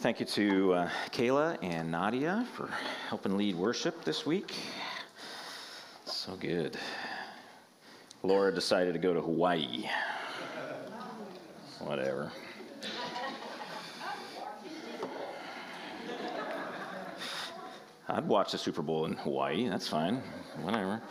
Thank you to uh, Kayla and Nadia for helping lead worship this week. So good. Laura decided to go to Hawaii. Whatever. I'd watch the Super Bowl in Hawaii. That's fine. Whatever.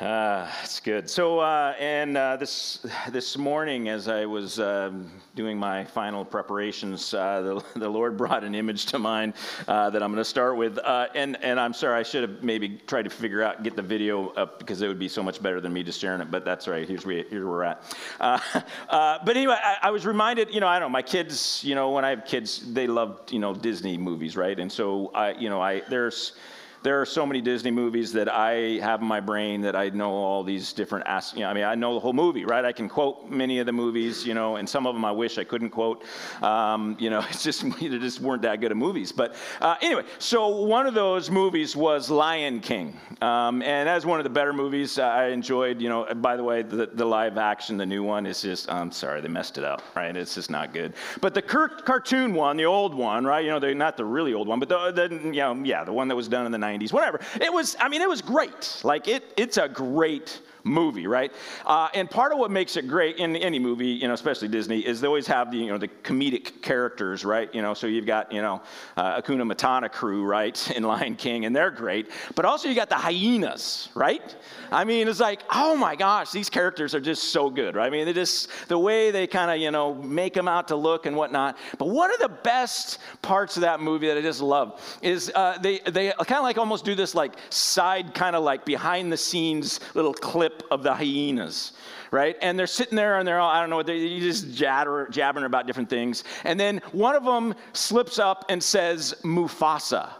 Uh, it's good. So, uh, and uh, this this morning, as I was um, doing my final preparations, uh, the, the Lord brought an image to mind uh, that I'm going to start with. Uh, and and I'm sorry, I should have maybe tried to figure out get the video up because it would be so much better than me just sharing it. But that's right. Here's where, here we're at. but anyway, I, I, was reminded. You know, I don't know. My kids. You know, when I have kids, they love you know Disney movies, right? And so I, you know, I there's there are so many Disney movies that I have in my brain that I know all these different aspects. you know, I mean, I know the whole movie, right? I can quote many of the movies, you know, and some of them I wish I couldn't quote. Um, you know, it's just they just weren't that good of movies. But uh, anyway, so one of those movies was Lion King, um, and as one of the better movies I enjoyed. You know, by the way, the, the live action, the new one is just I'm sorry they messed it up, right? It's just not good. But the cartoon one, the old one, right? You know, the, not the really old one, but the, the you know, yeah, the one that was done in the 90s, whatever. It was, I mean, it was great. Like, it, it's a great movie, right? Uh, and part of what makes it great in any movie, you know, especially Disney, is they always have the, you know, the comedic characters, right? You know, so you've got, you know, uh, Hakuna Matata crew, right, in Lion King, and they're great. But also you got the hyenas, right? I mean, it's like, oh my gosh, these characters are just so good, right? I mean, they just, the way they kind of, you know, make them out to look and whatnot. But one of the best parts of that movie that I just love is uh, they, they kind of like almost do this like side kind of like behind the scenes little clip of the hyenas right? And they're sitting there and they're all, I don't know, they're just jabber, jabbering about different things. And then one of them slips up and says, Mufasa.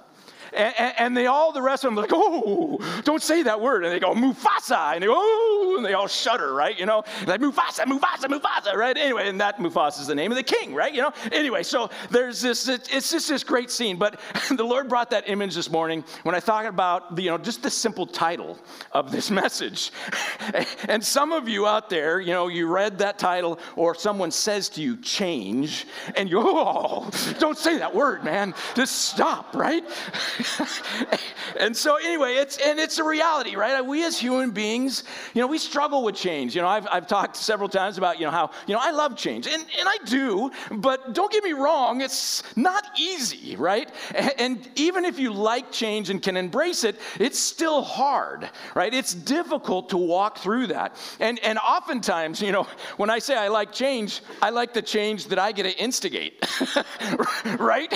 And, and, they all, the rest of them, like, oh, don't say that word. And they go, Mufasa. And they go, oh, and they all shudder, right? You know, like Mufasa, Mufasa, Mufasa, right? Anyway, and that Mufasa is the name of the king, right? You know, anyway, so there's this, it's just this great scene. But the Lord brought that image this morning when I thought about, the, you know, just the simple title of this message. and some of you out there, you know, you read that title or someone says to you, change, and you, oh, don't say that word, man. Just stop, right? and so anyway, it's and it's a reality, right? We as human beings, you know, we struggle with change. You know, I've, I've talked several times about, you know, how, you know, I love change. And, and I do, but don't get me wrong, it's not easy, right? And, and even if you like change and can embrace it, it's still hard, right? It's difficult to walk through that. And and oftentimes, you know, when I say I like change, I like the change that I get to instigate. right?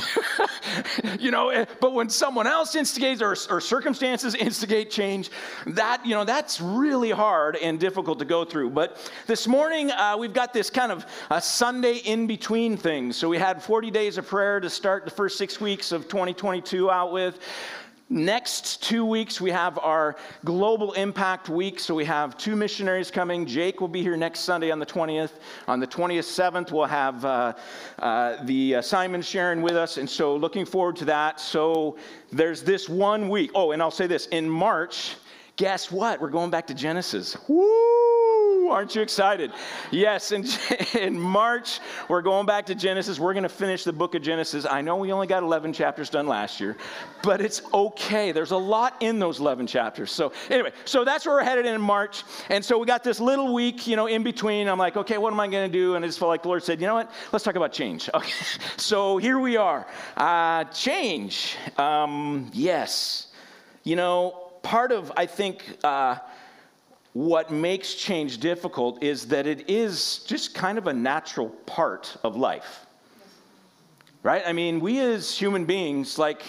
you know, eh, but when someone someone else instigates or, or circumstances instigate change, that, you know, that's really hard and difficult to go through. But this morning, uh, we've got this kind of a Sunday in between thing. So we had 40 days of prayer to start the first six weeks of 2022 out with. Next two weeks, we have our Global Impact Week. So we have two missionaries coming. Jake will be here next Sunday on the 20th. On the 27th, we'll have uh, uh, the uh, Simon Sharon with us. And so looking forward to that. So there's this one week. Oh, and I'll say this in March, guess what? We're going back to Genesis. Woo! Aren't you excited? Yes, in, in March, we're going back to Genesis. We're going to finish the book of Genesis. I know we only got 11 chapters done last year, but it's okay. There's a lot in those 11 chapters. So, anyway, so that's where we're headed in March. And so we got this little week, you know, in between. I'm like, okay, what am I going to do? And I just felt like the Lord said, you know what? Let's talk about change. Okay. So here we are. Uh, change. Um, yes. You know, part of, I think, uh, what makes change difficult is that it is just kind of a natural part of life. Right? I mean, we as human beings, like,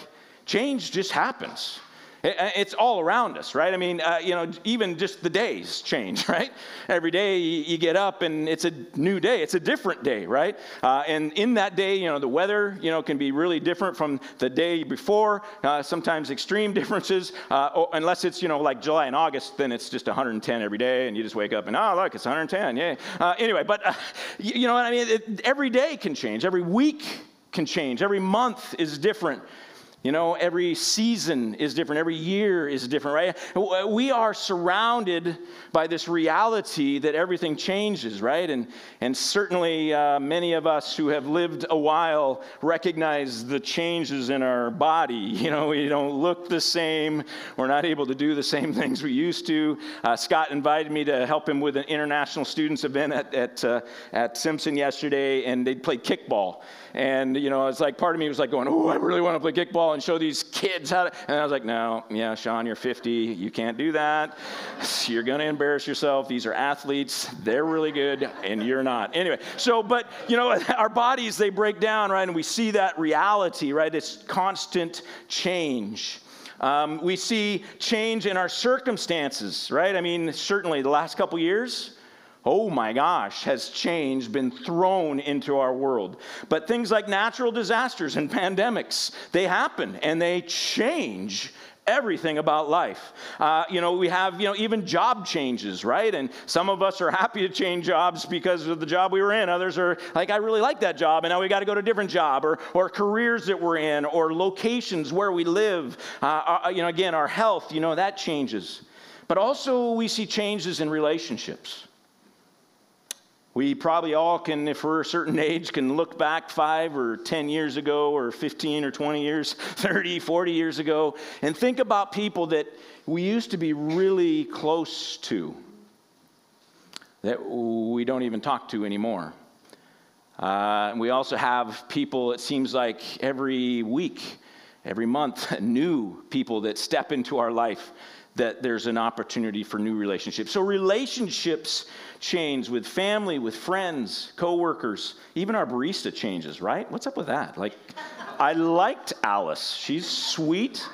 change just happens. It's all around us, right? I mean, uh, you know, even just the days change, right? Every day you get up and it's a new day. It's a different day, right? Uh, and in that day, you know, the weather, you know, can be really different from the day before. Uh, sometimes extreme differences, uh, unless it's, you know, like July and August, then it's just 110 every day, and you just wake up and oh, look, it's 110, yay. Uh, anyway, but uh, you, you know what I mean? It, every day can change. Every week can change. Every month is different. You know, every season is different, every year is different, right? We are surrounded by this reality that everything changes, right? And, and certainly uh, many of us who have lived a while recognize the changes in our body. You know, we don't look the same, we're not able to do the same things we used to. Uh, Scott invited me to help him with an international students event at, at, uh, at Simpson yesterday, and they played kickball. And, you know, it's like part of me was like going, oh, I really want to play kickball and show these kids how to. And I was like, no, yeah, Sean, you're 50. You can't do that. You're going to embarrass yourself. These are athletes. They're really good, and you're not. Anyway, so, but, you know, our bodies, they break down, right? And we see that reality, right? It's constant change. Um, we see change in our circumstances, right? I mean, certainly the last couple years, oh my gosh, has changed, been thrown into our world. But things like natural disasters and pandemics, they happen and they change everything about life. Uh, you know, we have, you know, even job changes, right? And some of us are happy to change jobs because of the job we were in. Others are like, I really like that job, and now we got to go to a different job, or, or careers that we're in, or locations where we live. Uh, uh, you know, again, our health, you know, that changes. But also, we see changes in relationships. We probably all can, if we're a certain age, can look back five or 10 years ago, or 15 or 20 years, 30, 40 years ago, and think about people that we used to be really close to that we don't even talk to anymore. Uh, we also have people, it seems like every week, every month, new people that step into our life that there's an opportunity for new relationships. So relationships change with family, with friends, coworkers, even our barista changes, right? What's up with that? Like I liked Alice. She's sweet.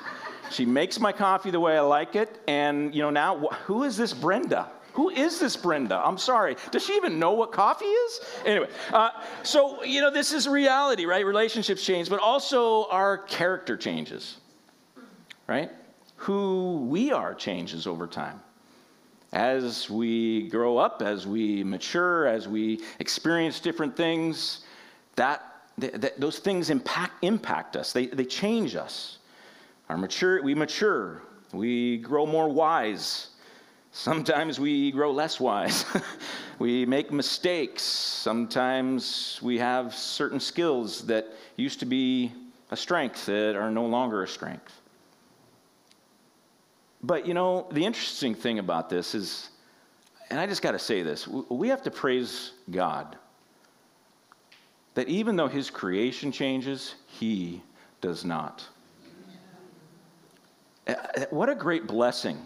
She makes my coffee the way I like it. And you know now who is this Brenda? Who is this Brenda? I'm sorry. Does she even know what coffee is? Anyway, uh, so, you know, this is reality, right? Relationships change, but also our character changes, right? Who we are changes over time. As we grow up, as we mature, as we experience different things, that, that those things impact, impact us. They, they change us. Our mature, we mature. We grow more wise. Sometimes we grow less wise. we make mistakes. Sometimes we have certain skills that used to be a strength that are no longer a strength. But you know, the interesting thing about this is, and I just got to say this we have to praise God that even though his creation changes, he does not. Uh, uh, what a great blessing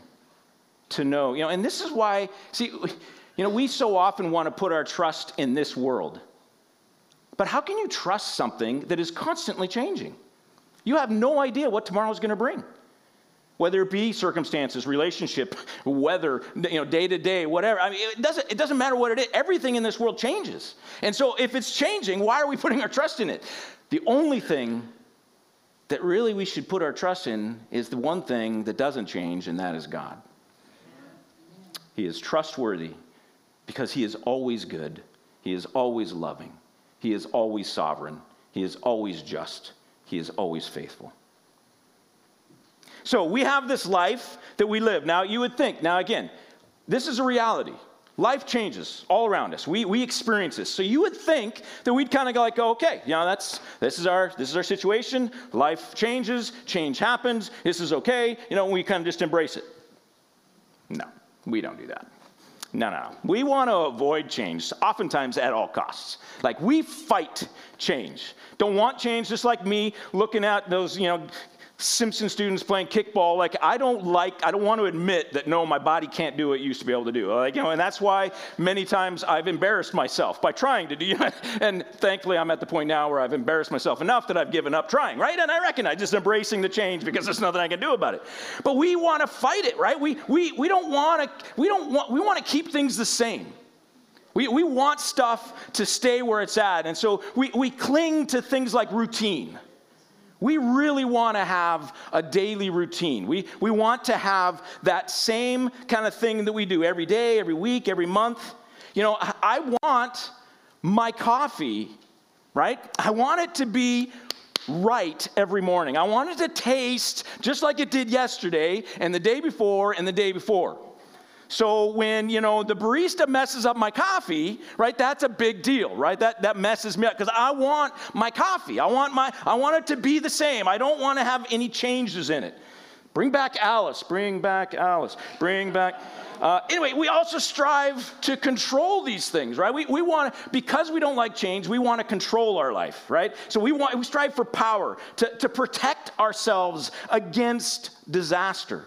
to know, you know, and this is why, see, you know, we so often want to put our trust in this world. But how can you trust something that is constantly changing? You have no idea what tomorrow is going to bring whether it be circumstances, relationship, weather, you know, day to day, whatever. I mean, it doesn't, it doesn't matter what it is. Everything in this world changes. And so if it's changing, why are we putting our trust in it? The only thing that really we should put our trust in is the one thing that doesn't change, and that is God. He is trustworthy because he is always good. He is always loving. He is always sovereign. He is always just. He is always faithful. So we have this life that we live. Now, you would think, now again, this is a reality. Life changes all around us. We, we experience this. So you would think that we'd kind of go like, okay, you know, that's this is our this is our situation. Life changes, change happens. This is okay. You know, we kind of just embrace it. No, we don't do that. No, no. We want to avoid change, oftentimes at all costs. Like we fight change. Don't want change, just like me looking at those, you know, Simpson students playing kickball, like I don't like, I don't want to admit that no, my body can't do what it used to be able to do. Like, you know, and that's why many times I've embarrassed myself by trying to do it. And thankfully I'm at the point now where I've embarrassed myself enough that I've given up trying, right? And I recognize just embracing the change because there's nothing I can do about it. But we want to fight it, right? We we we don't want to we don't want we want to keep things the same. We, we want stuff to stay where it's at. And so we, we cling to things like routine. We really want to have a daily routine. We, we want to have that same kind of thing that we do every day, every week, every month. You know, I want my coffee, right? I want it to be right every morning. I want it to taste just like it did yesterday and the day before and the day before. So when, you know, the barista messes up my coffee, right, that's a big deal, right? That, that messes me up because I want my coffee. I want, my, I want it to be the same. I don't want to have any changes in it. Bring back Alice. Bring back Alice. Bring back. Uh, anyway, we also strive to control these things, right? We, we want to, because we don't like change, we want to control our life, right? So we want, we strive for power to, to protect ourselves against disaster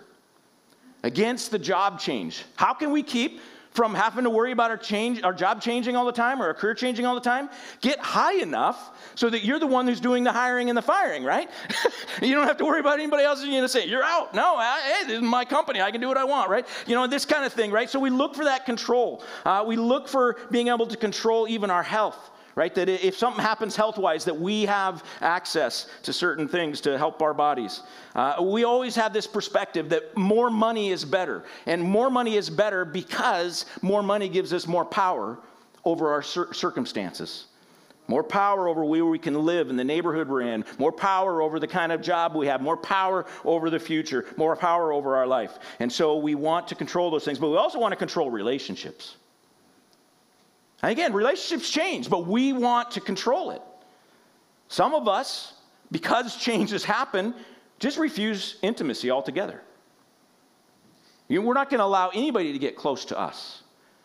against the job change. How can we keep from having to worry about our change, our job changing all the time or our career changing all the time? Get high enough so that you're the one who's doing the hiring and the firing, right? you don't have to worry about anybody else going to say, you're out. No, I, hey, this is my company. I can do what I want, right? You know, this kind of thing, right? So we look for that control. Uh, we look for being able to control even our health right? That if something happens health wise, that we have access to certain things to help our bodies. Uh, we always have this perspective that more money is better. And more money is better because more money gives us more power over our cir- circumstances. More power over where we can live in the neighborhood we're in, more power over the kind of job we have, more power over the future, more power over our life. And so we want to control those things, but we also want to control relationships. And again, relationships change, but we want to control it. Some of us, because changes happen, just refuse intimacy altogether. You know, we're not going to allow anybody to get close to us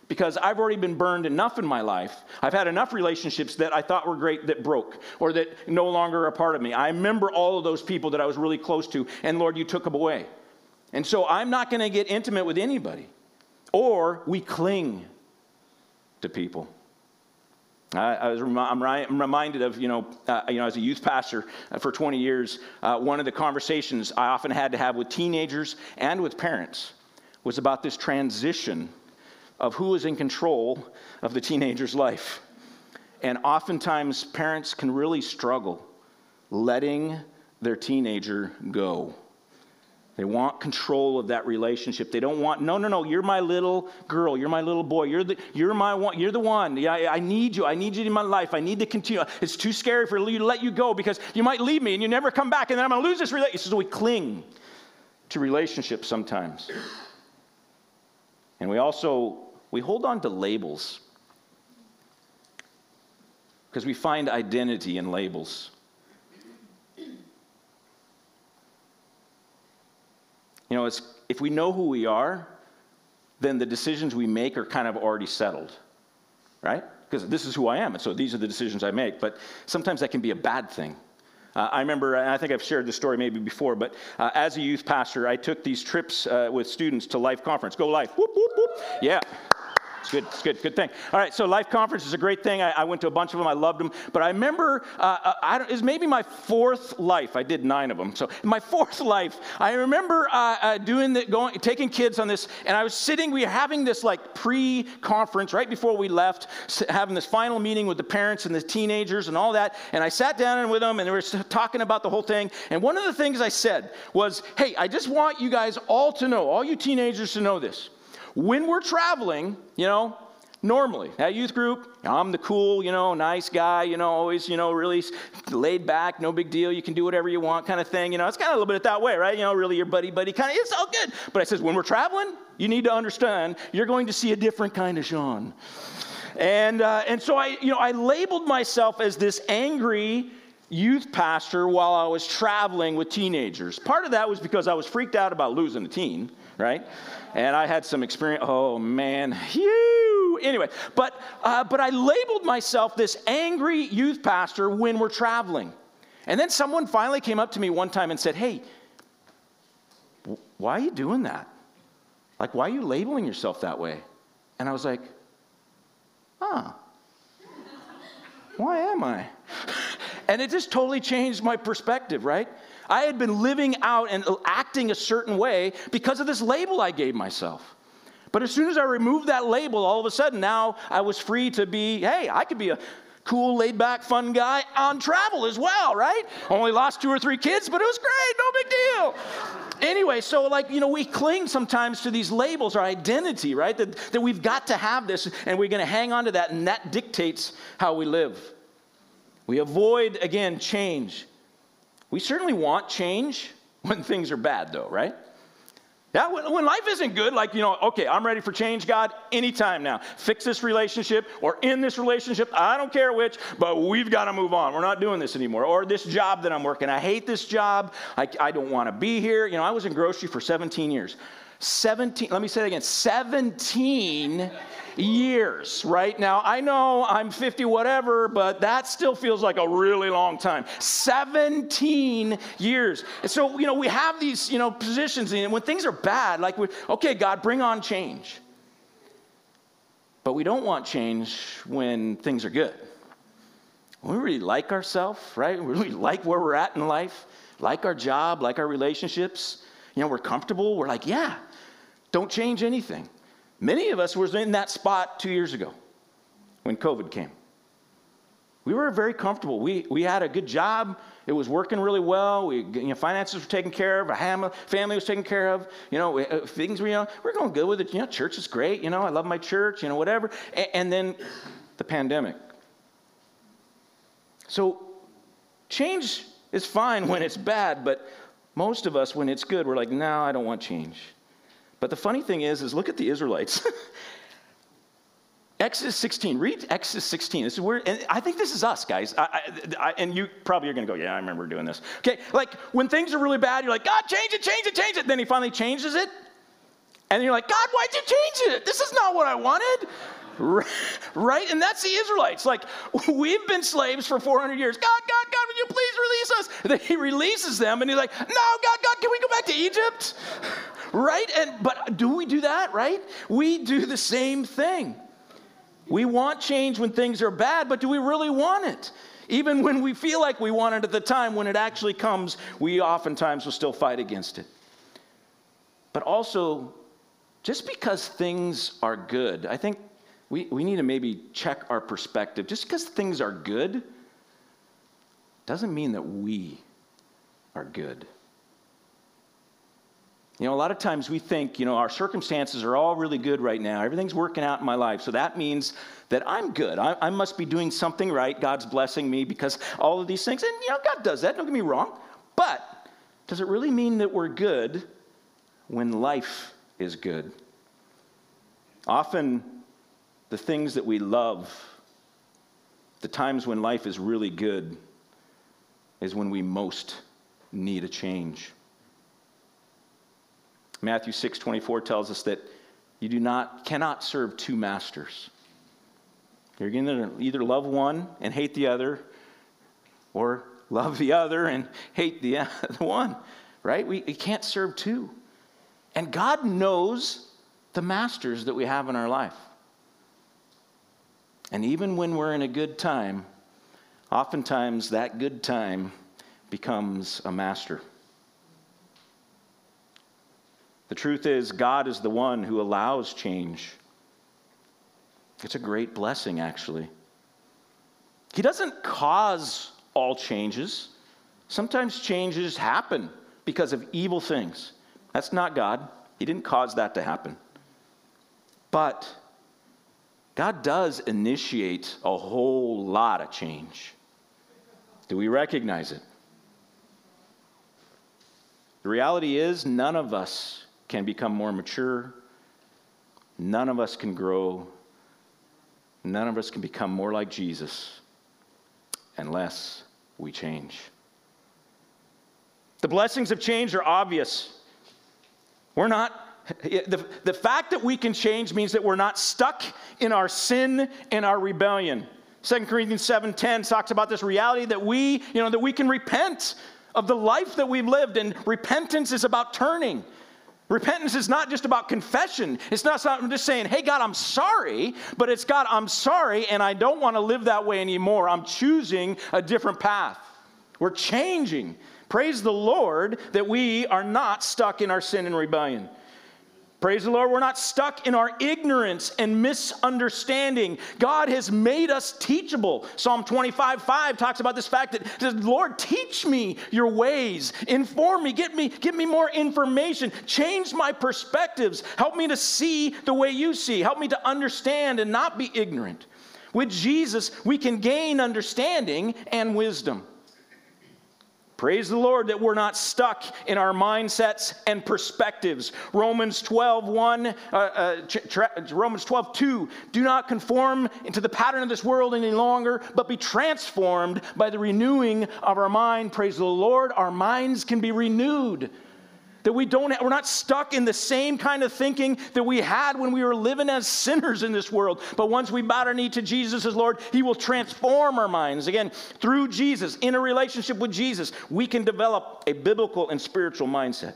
because I've already been burned enough in my life. I've had enough relationships that I thought were great that broke or that no longer are a part of me. I remember all of those people that I was really close to, and Lord, you took them away. And so I'm not going to get intimate with anybody. Or we cling to people. I, was I'm, reminded of, you know, uh, you know, as a youth pastor uh, for 20 years, uh, one of the conversations I often had to have with teenagers and with parents was about this transition of who is in control of the teenager's life. And oftentimes, parents can really struggle letting their teenager go. They want control of that relationship. They don't want, no, no, no, you're my little girl. You're my little boy. You're the, you're my one. You're the one. Yeah, I, I need you. I need you in my life. I need to continue. It's too scary for you to let you go because you might leave me and you never come back and then I'm going to lose this relationship. So we cling to relationships sometimes. And we also, we hold on to labels because we find identity in labels. Know, it's, if we know who we are, then the decisions we make are kind of already settled, right? Because this is who I am, and so these are the decisions I make. But sometimes that can be a bad thing. Uh, I remember, and I think I've shared this story maybe before, but uh, as a youth pastor, I took these trips uh, with students to Life Conference. Go Life. Whoop, whoop, whoop. Yeah. It's good. It's good. Good thing. All right. So Life Conference is a great thing. I, I went to a bunch of them. I loved them. But I remember uh, uh I it was maybe my fourth life. I did nine of them. So my fourth life, I remember uh, uh, doing the, going, taking kids on this, and I was sitting. We were having this like pre-conference right before we left, having this final meeting with the parents and the teenagers and all that. And I sat down with them, and they were talking about the whole thing. And one of the things I said was, "Hey, I just want you guys all to know, all you teenagers to know this." When we're traveling, you know, normally at youth group i'm the cool you know nice guy you know always you know really laid back no big deal you can do whatever you want kind of thing you know it's kind of a little bit that way right? You know really your buddy buddy kind of it's all good. But i says when we're traveling you need to understand you're going to see a different kind of sean and uh, and so i you know i labeled myself as this angry youth pastor while i was traveling with teenagers. Part of that was because i was freaked out about losing a teen right and I had some experience. Oh man, Phew. anyway. But uh, but I labeled myself this angry youth pastor when we're traveling, and then someone finally came up to me one time and said, "Hey, why are you doing that? Like, why are you labeling yourself that way?" And I was like, "Huh." Why am I? And it just totally changed my perspective, right? I had been living out and acting a certain way because of this label I gave myself. But as soon as I removed that label, all of a sudden now I was free to be, hey, I could be a cool, laid back, fun guy on travel as well, right? Only lost two or three kids, but it was great, no big deal. Anyway, so like, you know, we cling sometimes to these labels, our identity, right? That, that we've got to have this and we're going to hang on to that, and that dictates how we live. We avoid, again, change We certainly want change when things are bad, though, right? Yeah, when life isn't good, like, you know, okay, I'm ready for change, God, anytime now. Fix this relationship or in this relationship, I don't care which, but we've got to move on. We're not doing this anymore. Or this job that I'm working, I hate this job. I, I don't want to be here. You know, I was in grocery for 17 years. 17, let me say that again 17 years, right? Now, I know I'm 50 whatever, but that still feels like a really long time. 17 years. And so, you know, we have these, you know, positions, and when things are bad, like, we, okay, God, bring on change. But we don't want change when things are good. We really like ourselves, right? We really like where we're at in life, like our job, like our relationships. You know, we're comfortable. We're like, yeah, don't change anything. Many of us were in that spot two years ago when COVID came. We were very comfortable. We, we had a good job. It was working really well. We, you know, finances were taken care of. Family was taken care of. You know, uh, things were, you know, we're going good with it. You know, church is great. You know, I love my church, you know, whatever. And then the pandemic. So change is fine when it's bad, but most of us, when it's good, we're like, no, I don't want change. But the funny thing is, is look at the Israelites. Exodus 16. Read Exodus 16. This is where, and I think this is us, guys. I, I, I, and you probably are going to go, yeah, I remember doing this. Okay, like when things are really bad, you're like, God, change it, change it, change it. Then he finally changes it. And you're like, God, why'd you change it? This is not what I wanted. Right? And that's the Israelites. Like, we've been slaves for 400 years. God, God, God, would you please release us? And then he releases them and he's like, no, God, God, can we go back to Egypt? Right? And but do we do that, right? We do the same thing. We want change when things are bad, but do we really want it? Even when we feel like we want it at the time, when it actually comes, we oftentimes will still fight against it. But also, just because things are good, I think we, we need to maybe check our perspective. Just because things are good doesn't mean that we are good. You know, a lot of times we think, you know, our circumstances are all really good right now. Everything's working out in my life. So that means that I'm good. I, I, must be doing something right. God's blessing me because all of these things. And, you know, God does that. Don't get me wrong. But does it really mean that we're good when life is good? Often, the things that we love, the times when life is really good, is when we most need a change. Matthew 6 24 tells us that you do not, cannot serve two masters. You're going to either love one and hate the other, or love the other and hate the, the one, right? We, we can't serve two. And God knows the masters that we have in our life. And even when we're in a good time, oftentimes that good time becomes a master. The truth is, God is the one who allows change. It's a great blessing, actually. He doesn't cause all changes. Sometimes changes happen because of evil things. That's not God. He didn't cause that to happen. But God does initiate a whole lot of change. Do we recognize it? The reality is, none of us can become more mature. None of us can grow. None of us can become more like Jesus unless we change. The blessings of change are obvious. We're not, the, the fact that we can change means that we're not stuck in our sin and our rebellion. 2 Corinthians 7:10 talks about this reality that we, you know, that we can repent of the life that we've lived, and repentance is about turning. Repentance is not just about confession. It's not just saying, hey, God, I'm sorry, but it's God, I'm sorry, and I don't want to live that way anymore. I'm choosing a different path. We're changing. Praise the Lord that we are not stuck in our sin and rebellion. Praise the Lord, we're not stuck in our ignorance and misunderstanding. God has made us teachable. Psalm 25, 5 talks about this fact that says, Lord, teach me your ways, inform me, get me, give me more information, change my perspectives, help me to see the way you see, help me to understand and not be ignorant. With Jesus, we can gain understanding and wisdom. Praise the Lord that we're not stuck in our mindsets and perspectives. Romans 12, 1, uh, uh, tra- Romans 12, 2. Do not conform into the pattern of this world any longer, but be transformed by the renewing of our mind. Praise the Lord, our minds can be renewed. That we don't, we're not stuck in the same kind of thinking that we had when we were living as sinners in this world. But once we bow our knee to Jesus as Lord, He will transform our minds. Again, through Jesus, in a relationship with Jesus, we can develop a biblical and spiritual mindset.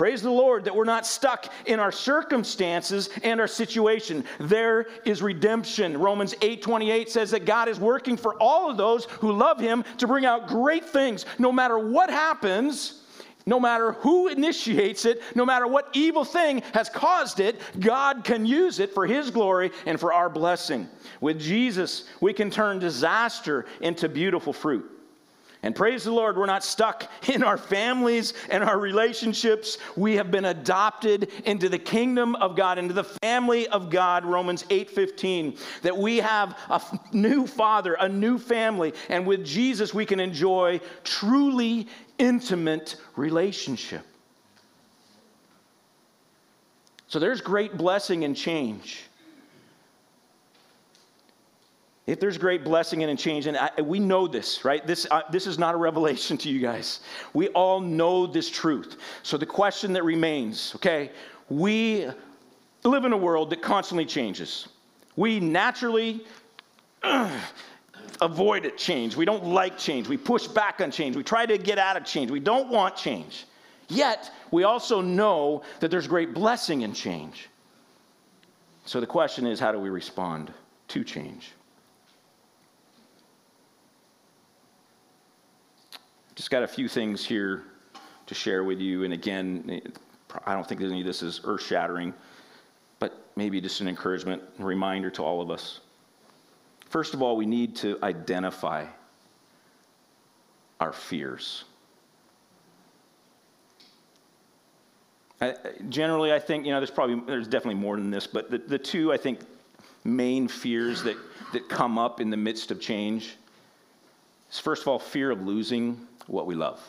Praise the Lord that we're not stuck in our circumstances and our situation. There is redemption. Romans 8:28 says that God is working for all of those who love him to bring out great things no matter what happens no matter who initiates it, no matter what evil thing has caused it, God can use it for His glory and for our blessing. With Jesus, we can turn disaster into beautiful fruit. And praise the Lord, we're not stuck in our families and our relationships. We have been adopted into the kingdom of God, into the family of God, Romans 8:15. That we have a new father, a new family, and with Jesus we can enjoy truly intimate relationship. So there's great blessing and change. If there's great blessing and change, and I, we know this, right? This, uh, this is not a revelation to you guys. We all know this truth. So the question that remains, okay, we live in a world that constantly changes. We naturally uh, avoid it change. We don't like change. We push back on change. We try to get out of change. We don't want change. Yet, we also know that there's great blessing in change. So the question is how do we respond to change? Just got a few things here to share with you. And again, I don't think any of this is earth shattering, but maybe just an encouragement, a reminder to all of us. First of all, we need to identify our fears. I, generally, I think, you know, there's probably, there's definitely more than this, but the, the two, I think, main fears that, that come up in the midst of change is, first of all, fear of losing what we love.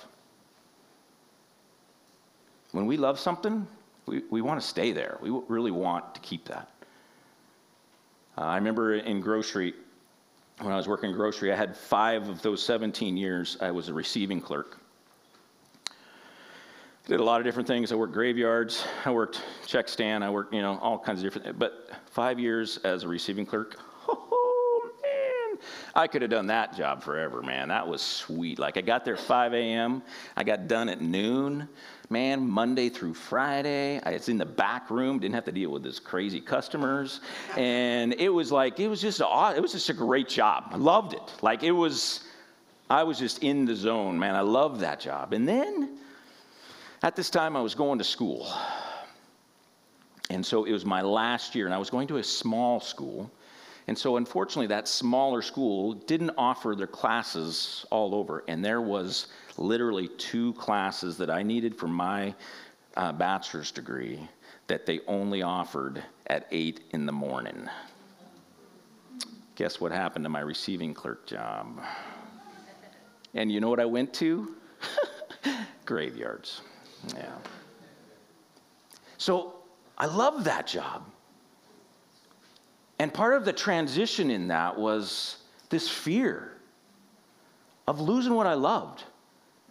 When we love something, we, we want to stay there. We really want to keep that. Uh, I remember in grocery, when I was working grocery, I had five of those 17 years, I was a receiving clerk. Did a lot of different things. I worked graveyards, I worked check stand, I worked, you know, all kinds of different, but five years as a receiving clerk, I could have done that job forever, man. That was sweet. Like I got there 5 a.m., I got done at noon man, Monday through Friday. I was in the back room, didn't have to deal with this crazy customers. And it was like, it was just, a, it was just a great job. I loved it. Like it was, I was just in the zone, man. I loved that job. And then at this time, I was going to school. And so it was my last year, and I was going to a small school. And so, unfortunately, that smaller school didn't offer their classes all over. And there was literally two classes that I needed for my uh, bachelor's degree that they only offered at 8 in the morning. Guess what happened to my receiving clerk job? And you know what I went to? Graveyards. Yeah. So I love that job. And part of the transition in that was this fear of losing what I loved.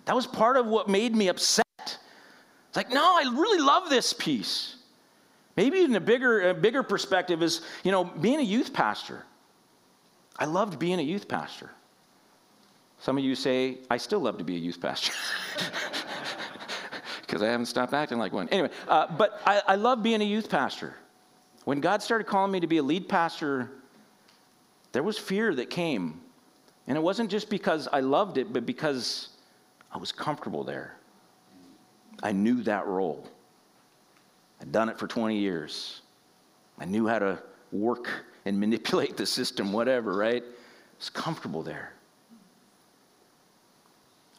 That was part of what made me upset. It's like, no, I really love this piece. Maybe in a bigger, a bigger perspective is, you know, being a youth pastor. I loved being a youth pastor. Some of you say, I still love to be a youth pastor. Because I haven't stopped acting like one. Anyway, uh, but I, I love being a youth pastor. When God started calling me to be a lead pastor, there was fear that came. And it wasn't just because I loved it, but because I was comfortable there. I knew that role. I'd done it for 20 years. I knew how to work and manipulate the system, whatever, right? I was comfortable there.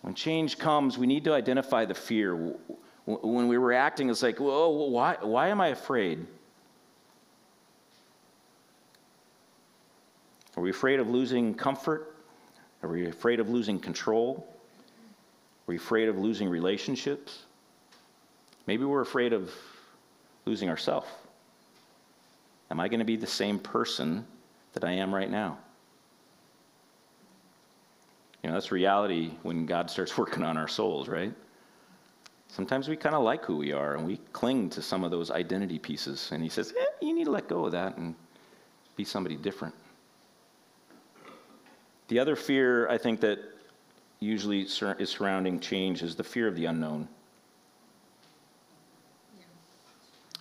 When change comes, we need to identify the fear. When we were acting, it's like, well, why, why am I afraid? Are we afraid of losing comfort? Are we afraid of losing control? Are we afraid of losing relationships? Maybe we're afraid of losing ourselves. Am I going to be the same person that I am right now? You know, that's reality when God starts working on our souls, right? Sometimes we kind of like who we are and we cling to some of those identity pieces. And He says, eh, you need to let go of that and be somebody different. The other fear I think that usually is surrounding change is the fear of the unknown.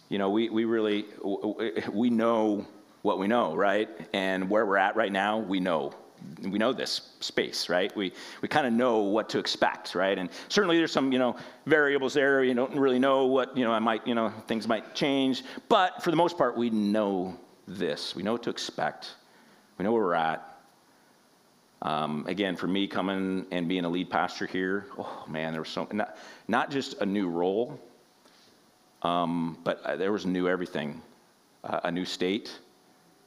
You know, we, we really, we know what we know, right? And where we're at right now, we know. We know this space, right? We, we kind of know what to expect, right? And certainly there's some, you know, variables there. You don't really know what, you know, I might, you know, things might change. But for the most part, we know this. We know what to expect. We know where we're at. Um, again, for me coming and being a lead pastor here, oh man, there was so not, not just a new role, um, but uh, there was new everything, uh, a new state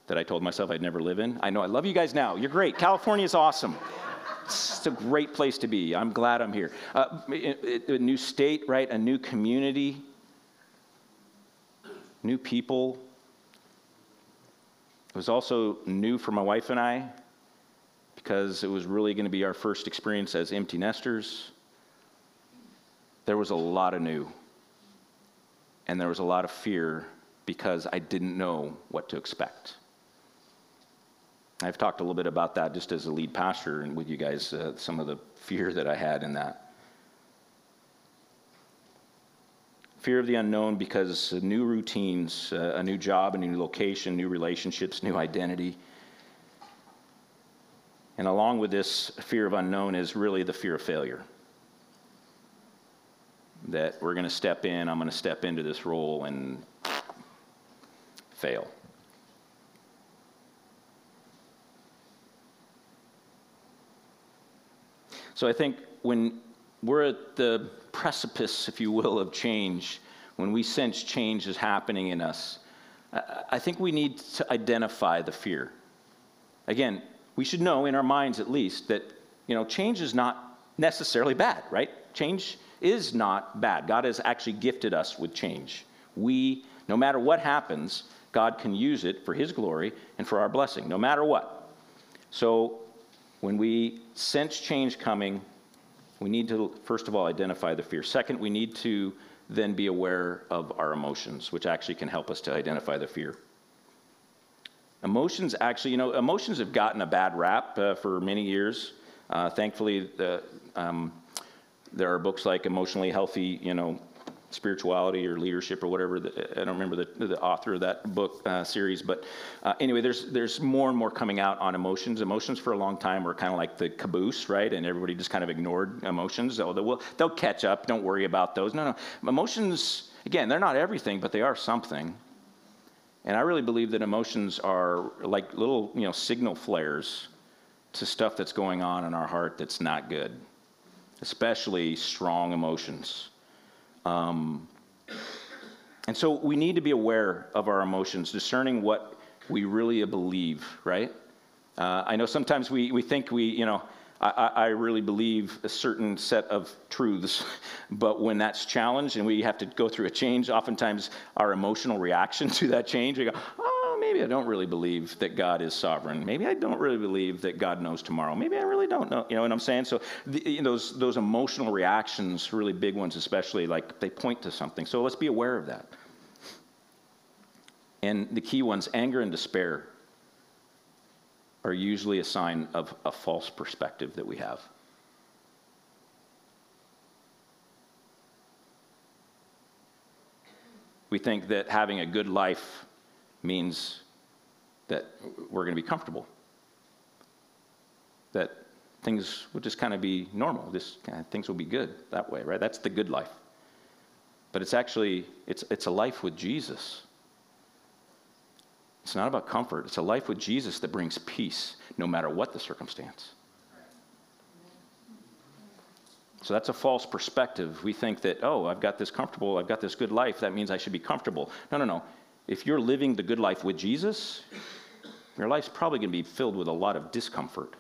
that I told myself I'd never live in. I know I love you guys now. You're great. California is awesome. It's a great place to be. I'm glad I'm here. Uh, a new state, right? A new community, new people. It was also new for my wife and I because it was really going to be our first experience as empty nesters. There was a lot of new, and there was a lot of fear because I didn't know what to expect. I've talked a little bit about that just as a lead pastor and with you guys, uh, some of the fear that I had in that. Fear of the unknown because new routines, uh, a new job, a new location, new relationships, new identity and along with this fear of unknown is really the fear of failure. That we're going to step in, I'm going to step into this role and fail. So I think when we're at the precipice, if you will, of change, when we sense change is happening in us, I think we need to identify the fear. Again, we should know in our minds at least that you know change is not necessarily bad right? Change is not bad. God has actually gifted us with change. We no matter what happens god can use it for his glory and for our blessing no matter what. So when we sense change coming we need to first of all identify the fear. Second we need to then be aware of our emotions which actually can help us to identify the fear Emotions actually, you know, emotions have gotten a bad rap uh, for many years. Uh, thankfully, the, um, there are books like Emotionally Healthy, you know, spirituality or leadership or whatever. The, I don't remember the, the, author of that book uh, series, but uh, anyway, there's there's more and more coming out on emotions. Emotions for a long time were kind of like the caboose, right? And everybody just kind of ignored emotions. Oh, they'll, they'll catch up. Don't worry about those. No, no. Emotions, again, they're not everything, but they are something. And I really believe that emotions are like little, you know, signal flares to stuff that's going on in our heart that's not good, especially strong emotions. Um, and so we need to be aware of our emotions, discerning what we really believe, right? Uh, I know sometimes we, we think we, you know, I, I, really believe a certain set of truths, but when that's challenged and we have to go through a change, oftentimes our emotional reaction to that change, we go, oh, maybe I don't really believe that God is sovereign. Maybe I don't really believe that God knows tomorrow. Maybe I really don't know. You know what I'm saying? So the, you know, those those emotional reactions, really big ones, especially, like they point to something. So let's be aware of that. And the key ones: anger and despair are usually a sign of a false perspective that we have. We think that having a good life means that we're going to be comfortable, that things will just kind of be normal, just kind of, things will be good that way, right? That's the good life. But it's actually it's it's a life with Jesus. It's not about comfort. It's a life with Jesus that brings peace no matter what the circumstance. So that's a false perspective. We think that, oh, I've got this comfortable, I've got this good life, that means I should be comfortable. No, no, no. If you're living the good life with Jesus, your life's probably going to be filled with a lot of discomfort.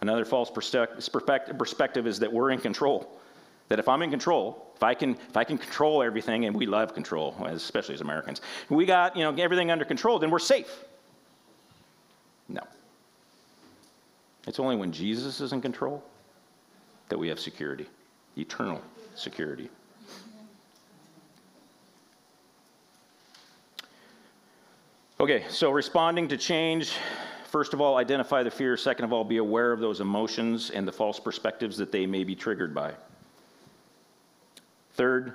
Another false perspective is that we're in control. That if I'm in control, if I can, if I can control everything, and we love control, especially as Americans, we got you know everything under control, then we're safe. No. It's only when Jesus is in control that we have security, eternal security. Okay, so responding to change, first of all, identify the fear. Second of all, be aware of those emotions and the false perspectives that they may be triggered by. Third,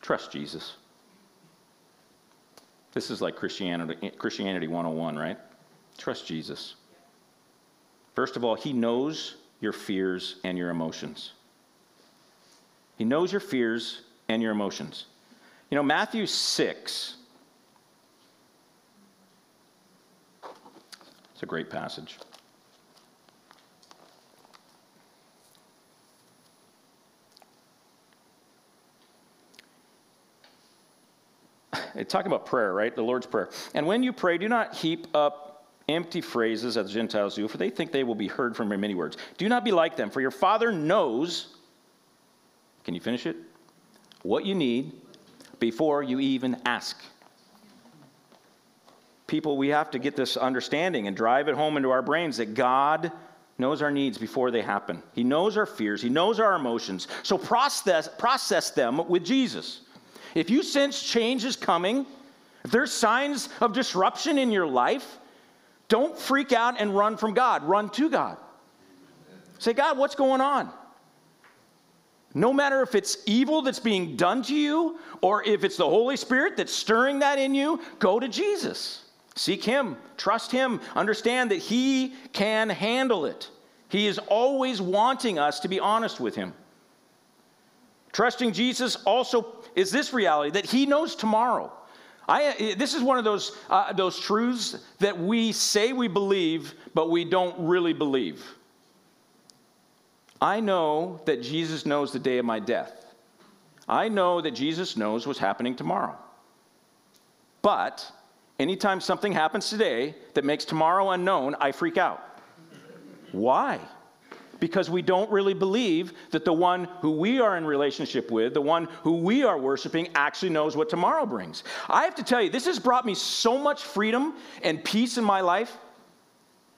trust Jesus. This is like Christianity, Christianity 101, right? Trust Jesus. First of all, He knows your fears and your emotions. He knows your fears and your emotions. You know, Matthew 6 It's a great passage. Talking about prayer, right? The Lord's Prayer. And when you pray, do not heap up empty phrases as the Gentiles do, for they think they will be heard from your many words. Do not be like them, for your Father knows. Can you finish it? What you need before you even ask people, we have to get this understanding and drive it home into our brains that God knows our needs before they happen. He knows our fears, He knows our emotions. So process, process them with Jesus. If you sense change is coming, if there's signs of disruption in your life, don't freak out and run from God. Run to God. Say, God, what's going on? No matter if it's evil that's being done to you or if it's the Holy Spirit that's stirring that in you, go to Jesus. Seek Him, trust Him, understand that He can handle it. He is always wanting us to be honest with Him. Trusting Jesus also is this reality that He knows tomorrow. I, this is one of those, uh, those truths that we say we believe, but we don't really believe. I know that Jesus knows the day of my death. I know that Jesus knows what's happening tomorrow. But Anytime something happens today that makes tomorrow unknown, I freak out. Why? Because we don't really believe that the one who we are in relationship with, the one who we are worshiping, actually knows what tomorrow brings. I have to tell you, this has brought me so much freedom and peace in my life.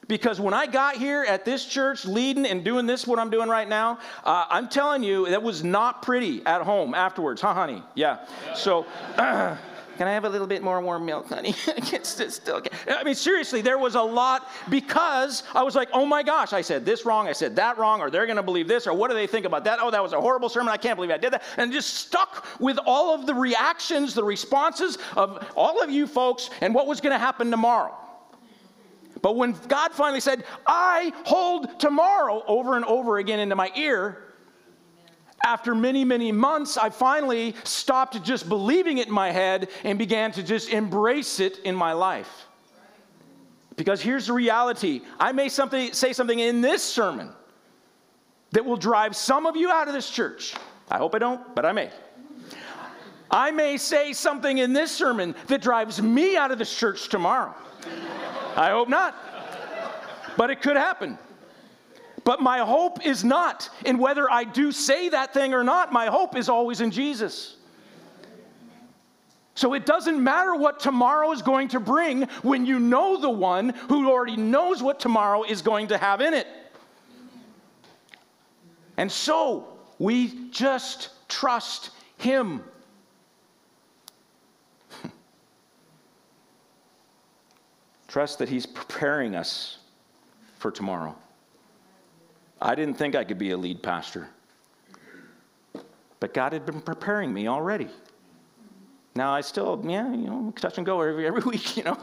Because when I got here at this church, leading and doing this, what I'm doing right now, uh, I'm telling you, that was not pretty at home afterwards, huh, honey? Yeah. yeah. So. Can I have a little bit more warm milk, honey? it's still. I mean, seriously, there was a lot because I was like, oh my gosh, I said this wrong, I said that wrong, or they're going to believe this, or what do they think about that? Oh, that was a horrible sermon. I can't believe I did that. And just stuck with all of the reactions, the responses of all of you folks, and what was going to happen tomorrow. But when God finally said, I hold tomorrow over and over again into my ear, after many, many months, I finally stopped just believing it in my head and began to just embrace it in my life. Because here's the reality I may something, say something in this sermon that will drive some of you out of this church. I hope I don't, but I may. I may say something in this sermon that drives me out of this church tomorrow. I hope not, but it could happen. But my hope is not in whether I do say that thing or not. My hope is always in Jesus. So it doesn't matter what tomorrow is going to bring when you know the one who already knows what tomorrow is going to have in it. And so we just trust him. trust that he's preparing us for tomorrow. I didn't think I could be a lead pastor. But God had been preparing me already. Now I still, yeah, you know, touch and go every, every week, you know.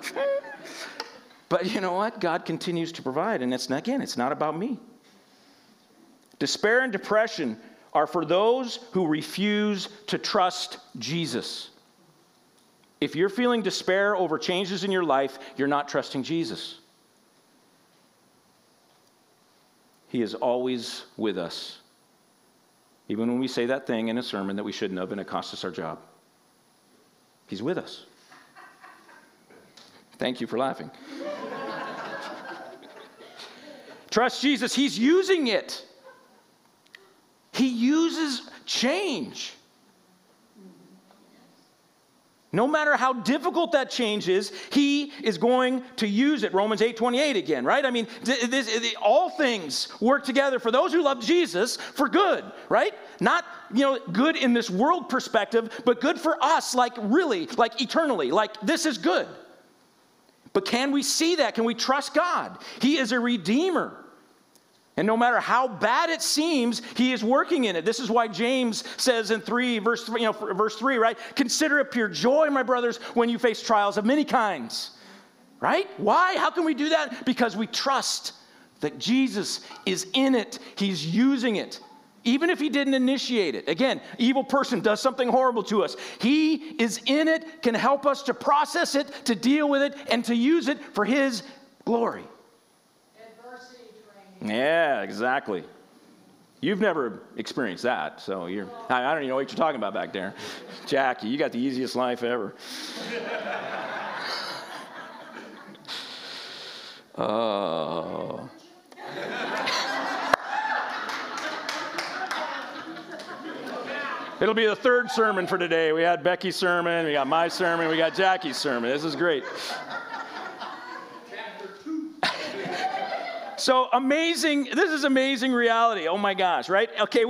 but you know what? God continues to provide. And it's, again, it's not about me. Despair and depression are for those who refuse to trust Jesus. If you're feeling despair over changes in your life, you're not trusting Jesus. He is always with us. Even when we say that thing in a sermon that we shouldn't have and it costs us our job. He's with us. Thank you for laughing. Trust Jesus. He's using it. He uses change. No matter how difficult that change is, he is going to use it. Romans 8 28 again, right? I mean, this, all things work together for those who love Jesus for good, right? Not, you know, good in this world perspective, but good for us, like really, like eternally. Like this is good. But can we see that? Can we trust God? He is a redeemer. And no matter how bad it seems, he is working in it. This is why James says in 3, verse 3, you know, verse 3, right? Consider it pure joy, my brothers, when you face trials of many kinds. Right? Why? How can we do that? Because we trust that Jesus is in it. He's using it. Even if he didn't initiate it. Again, evil person does something horrible to us. He is in it, can help us to process it, to deal with it, and to use it for his glory. Yeah, exactly. You've never experienced that, so you're, I don't even know what you're talking about back there. Jackie, you got the easiest life ever. Oh. It'll be the third sermon for today. We had Becky's sermon, we got my sermon, we got Jackie's sermon. This is great. So amazing, this is amazing reality. Oh my gosh, right? Okay,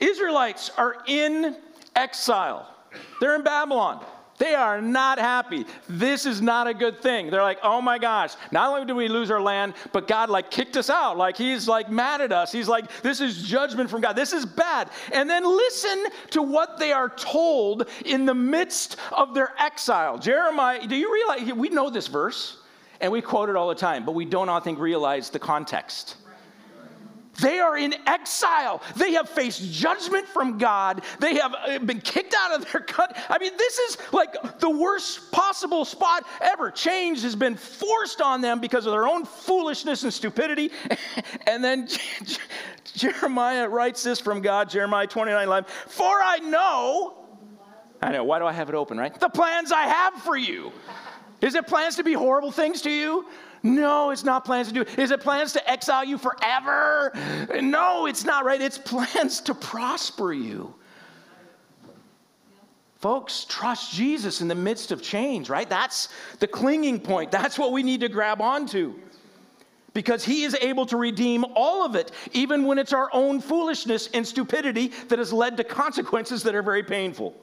Israelites are in exile, they're in Babylon. They are not happy. This is not a good thing. They're like, oh my gosh, not only do we lose our land, but God like kicked us out. Like he's like mad at us. He's like, this is judgment from God. This is bad. And then listen to what they are told in the midst of their exile. Jeremiah, do you realize, we know this verse. And we quote it all the time, but we don't, I think, realize the context. They are in exile. They have faced judgment from God. They have uh, been kicked out of their country. I mean, this is like the worst possible spot ever. Change has been forced on them because of their own foolishness and stupidity. and then Jeremiah writes this from God, Jeremiah 29 11. For I know, I know, why do I have it open, right? The plans I have for you is it plans to be horrible things to you? No, it's not plans to do. Is it plans to exile you forever? No, it's not, right? It's plans to prosper you. Folks, trust Jesus in the midst of change, right? That's the clinging point. That's what we need to grab onto. Because he is able to redeem all of it, even when it's our own foolishness and stupidity that has led to consequences that are very painful.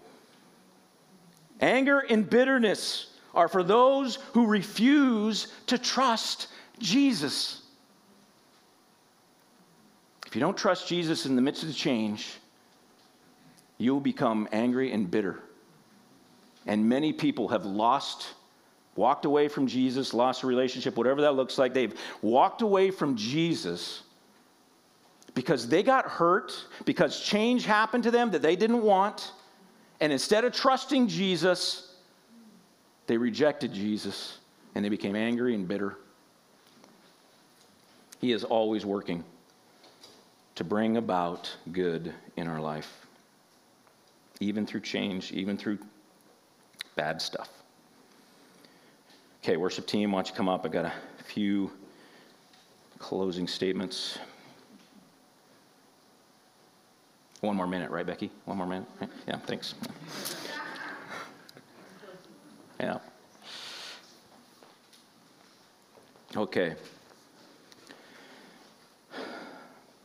Anger and bitterness are for those who refuse to trust Jesus. If you don't trust Jesus in the midst of the change, you'll become angry and bitter. And many people have lost, walked away from Jesus, lost a relationship, whatever that looks like. They've walked away from Jesus because they got hurt, because change happened to them that they didn't want. And instead of trusting Jesus, they rejected Jesus and they became angry and bitter. He is always working to bring about good in our life, even through change, even through bad stuff. Okay, worship team, why don't you come up? I've got a few closing statements. One more minute, right, Becky? One more minute? Yeah, thanks. Yeah. Okay.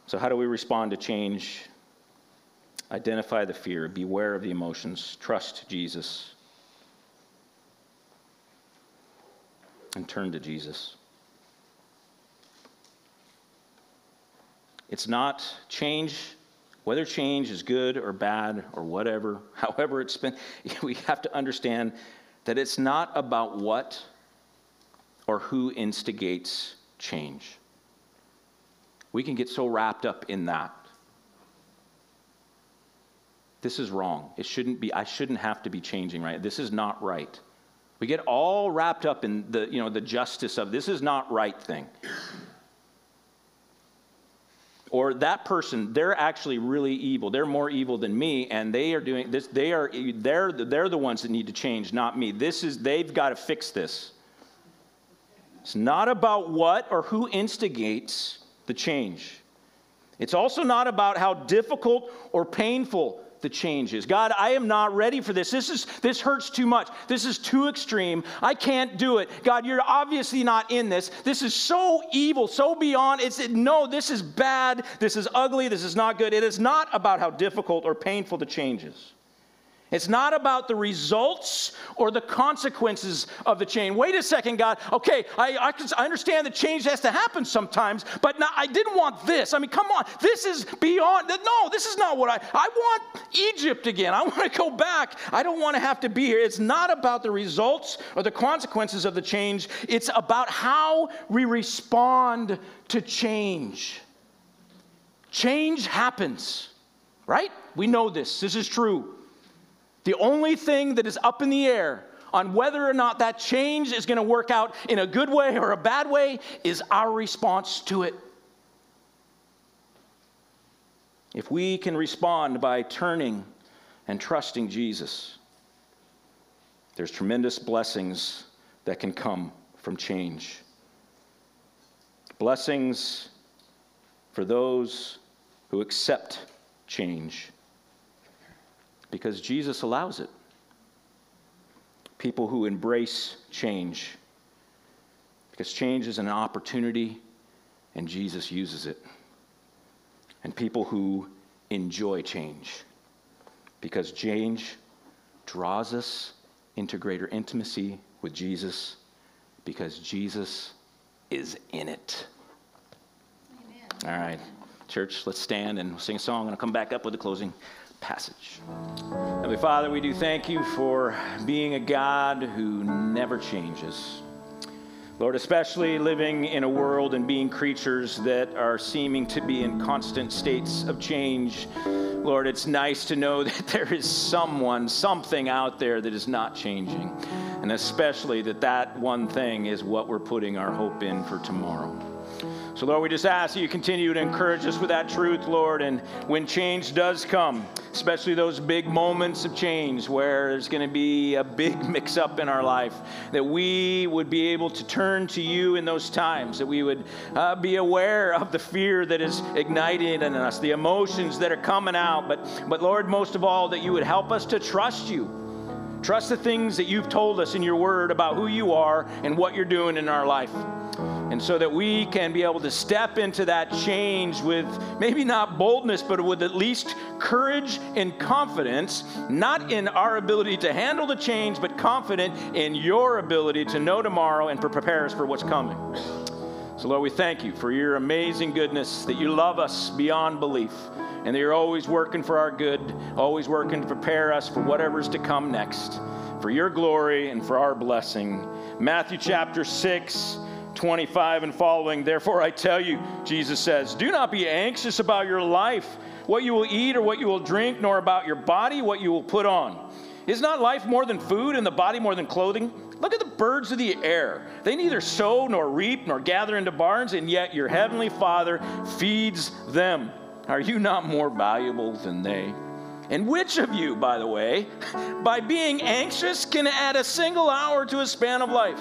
So, how do we respond to change? Identify the fear, beware of the emotions, trust Jesus, and turn to Jesus. It's not change, whether change is good or bad or whatever, however it's been, we have to understand that it's not about what or who instigates change. We can get so wrapped up in that. This is wrong. It shouldn't be, I shouldn't have to be changing, right? This is not right. We get all wrapped up in the, you know, the justice of this is not right thing or that person they're actually really evil. They're more evil than me and they are doing this they are they're they're the ones that need to change not me. This is they've got to fix this. It's not about what or who instigates the change. It's also not about how difficult or painful the changes. God, I am not ready for this. This is this hurts too much. This is too extreme. I can't do it. God, you're obviously not in this. This is so evil, so beyond. It's no, this is bad. This is ugly. This is not good. It is not about how difficult or painful the change is. It's not about the results or the consequences of the change. Wait a second, God. Okay, I, I, I understand that change has to happen sometimes, but not, I didn't want this. I mean, come on. This is beyond. No, this is not what I. I want Egypt again. I want to go back. I don't want to have to be here. It's not about the results or the consequences of the change. It's about how we respond to change. Change happens, right? We know this. This is true. The only thing that is up in the air on whether or not that change is going to work out in a good way or a bad way is our response to it. If we can respond by turning and trusting Jesus, there's tremendous blessings that can come from change. Blessings for those who accept change because Jesus allows it. People who embrace change, because change is an opportunity and Jesus uses it. And people who enjoy change, because change draws us into greater intimacy with Jesus, because Jesus is in it. Amen. All right, church, let's stand and sing a song, and I'll come back up with the closing passage. Heavenly Father, we do thank you for being a God who never changes. Lord, especially living in a world and being creatures that are seeming to be in constant states of change. Lord, it's nice to know that there is someone, something out there that is not changing. And especially that that one thing is what we're putting our hope in for tomorrow. So, Lord, we just ask that you continue to encourage us with that truth, Lord. And when change does come, especially those big moments of change where there's going to be a big mix up in our life, that we would be able to turn to you in those times, that we would uh, be aware of the fear that is ignited in us, the emotions that are coming out. But, but, Lord, most of all, that you would help us to trust you. Trust the things that you've told us in your word about who you are and what you're doing in our life. And so that we can be able to step into that change with maybe not boldness, but with at least courage and confidence, not in our ability to handle the change, but confident in your ability to know tomorrow and prepare us for what's coming. So, Lord, we thank you for your amazing goodness, that you love us beyond belief, and that you're always working for our good, always working to prepare us for whatever's to come next, for your glory and for our blessing. Matthew chapter 6 25 and following. Therefore, I tell you, Jesus says, do not be anxious about your life, what you will eat or what you will drink, nor about your body, what you will put on. Is not life more than food and the body more than clothing? Look at the birds of the air. They neither sow nor reap nor gather into barns, and yet your heavenly Father feeds them. Are you not more valuable than they? And which of you, by the way, by being anxious, can add a single hour to a span of life?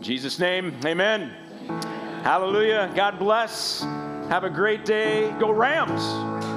Jesus' name, amen. amen. Hallelujah. God bless. Have a great day. Go Rams.